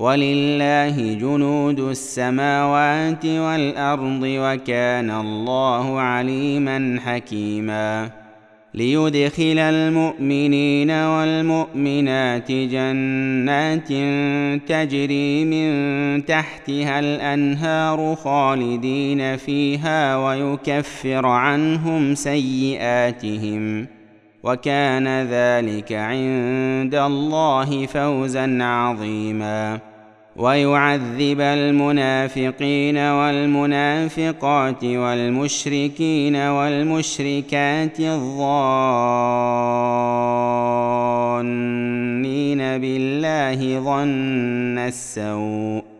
ولله جنود السماوات والأرض وكان الله عليما حكيما. ليدخل المؤمنين والمؤمنات جنات تجري من تحتها الأنهار خالدين فيها ويكفر عنهم سيئاتهم. وكان ذلك عند الله فوزا عظيما. ويعذب المنافقين والمنافقات والمشركين والمشركات الظانين بالله ظن السوء.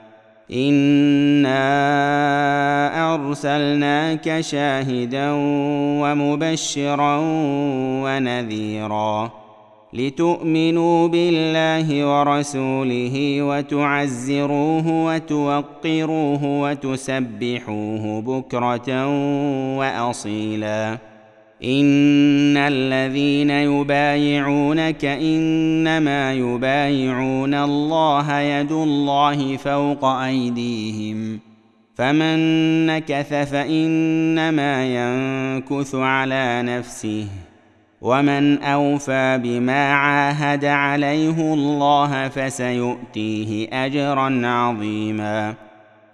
انا ارسلناك شاهدا ومبشرا ونذيرا لتؤمنوا بالله ورسوله وتعزروه وتوقروه وتسبحوه بكره واصيلا ان الذين يبايعونك انما يبايعون الله يد الله فوق ايديهم فمن نكث فانما ينكث على نفسه ومن اوفى بما عاهد عليه الله فسيؤتيه اجرا عظيما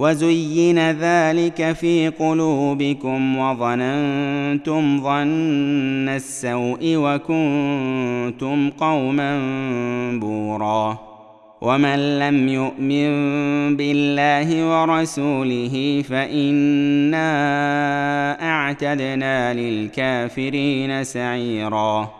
وزين ذلك في قلوبكم وظننتم ظن السوء وكنتم قوما بورا. ومن لم يؤمن بالله ورسوله فإنا أعتدنا للكافرين سعيرا.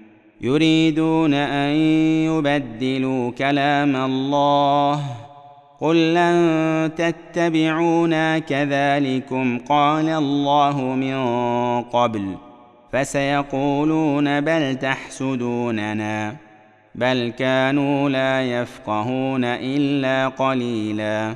يريدون أن يبدلوا كلام الله. قل لن تتبعونا كذلكم قال الله من قبل. فسيقولون بل تحسدوننا. بل كانوا لا يفقهون إلا قليلا.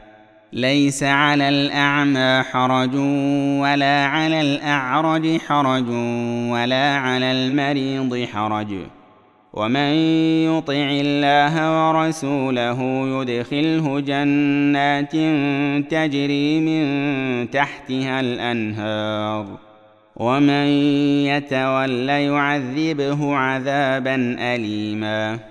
ليس على الأعمى حرج ولا على الأعرج حرج ولا على المريض حرج. ومن يطع الله ورسوله يدخله جنات تجري من تحتها الأنهار. ومن يتول يعذبه عذابا اليما.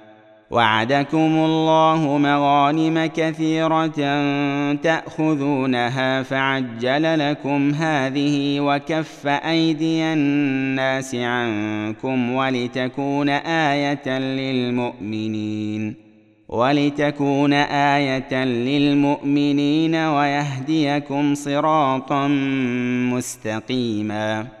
وعدكم الله مغانم كثيرة تأخذونها فعجل لكم هذه وكف أيدي الناس عنكم ولتكون آية للمؤمنين ولتكون آية للمؤمنين ويهديكم صراطا مستقيما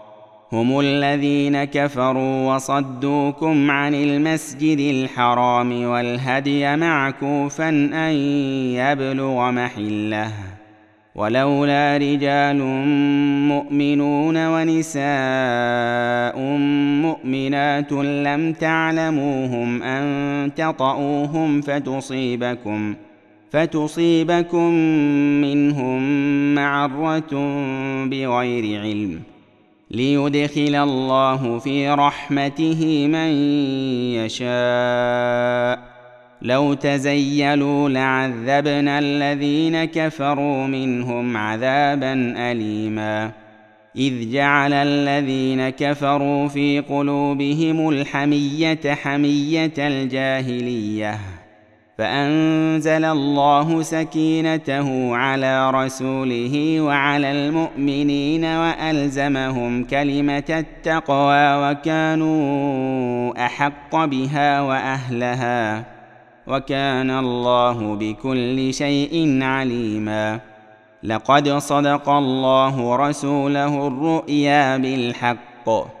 هم الذين كفروا وصدوكم عن المسجد الحرام والهدي معكوفا أن يبلغ محلة. ولولا رجال مؤمنون ونساء مؤمنات لم تعلموهم أن تطئوهم فتصيبكم فتصيبكم منهم معرة بغير علم. ليدخل الله في رحمته من يشاء. لو تزيلوا لعذبنا الذين كفروا منهم عذابا اليما. إذ جعل الذين كفروا في قلوبهم الحمية حمية الجاهلية. فأنزل الله سكينته على رسوله وعلى المؤمنين وألزمهم كلمة التقوى وكانوا أحق بها وأهلها وكان الله بكل شيء عليما لقد صدق الله رسوله الرؤيا بالحق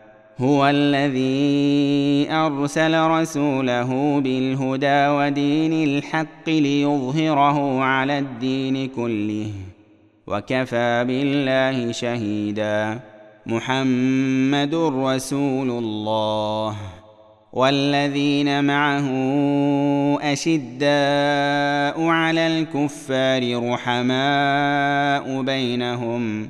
هو الذي أرسل رسوله بالهدى ودين الحق ليظهره على الدين كله وكفى بالله شهيدا. محمد رسول الله. والذين معه أشداء على الكفار رحماء بينهم.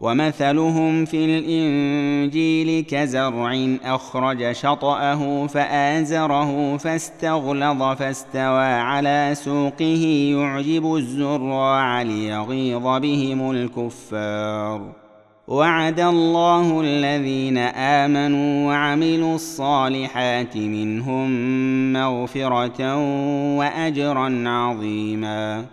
ومثلهم في الإنجيل كزرع أخرج شطأه فآزره فاستغلظ فاستوى على سوقه يعجب الزراع ليغيظ بهم الكفار. وعد الله الذين آمنوا وعملوا الصالحات منهم مغفرة وأجرا عظيما.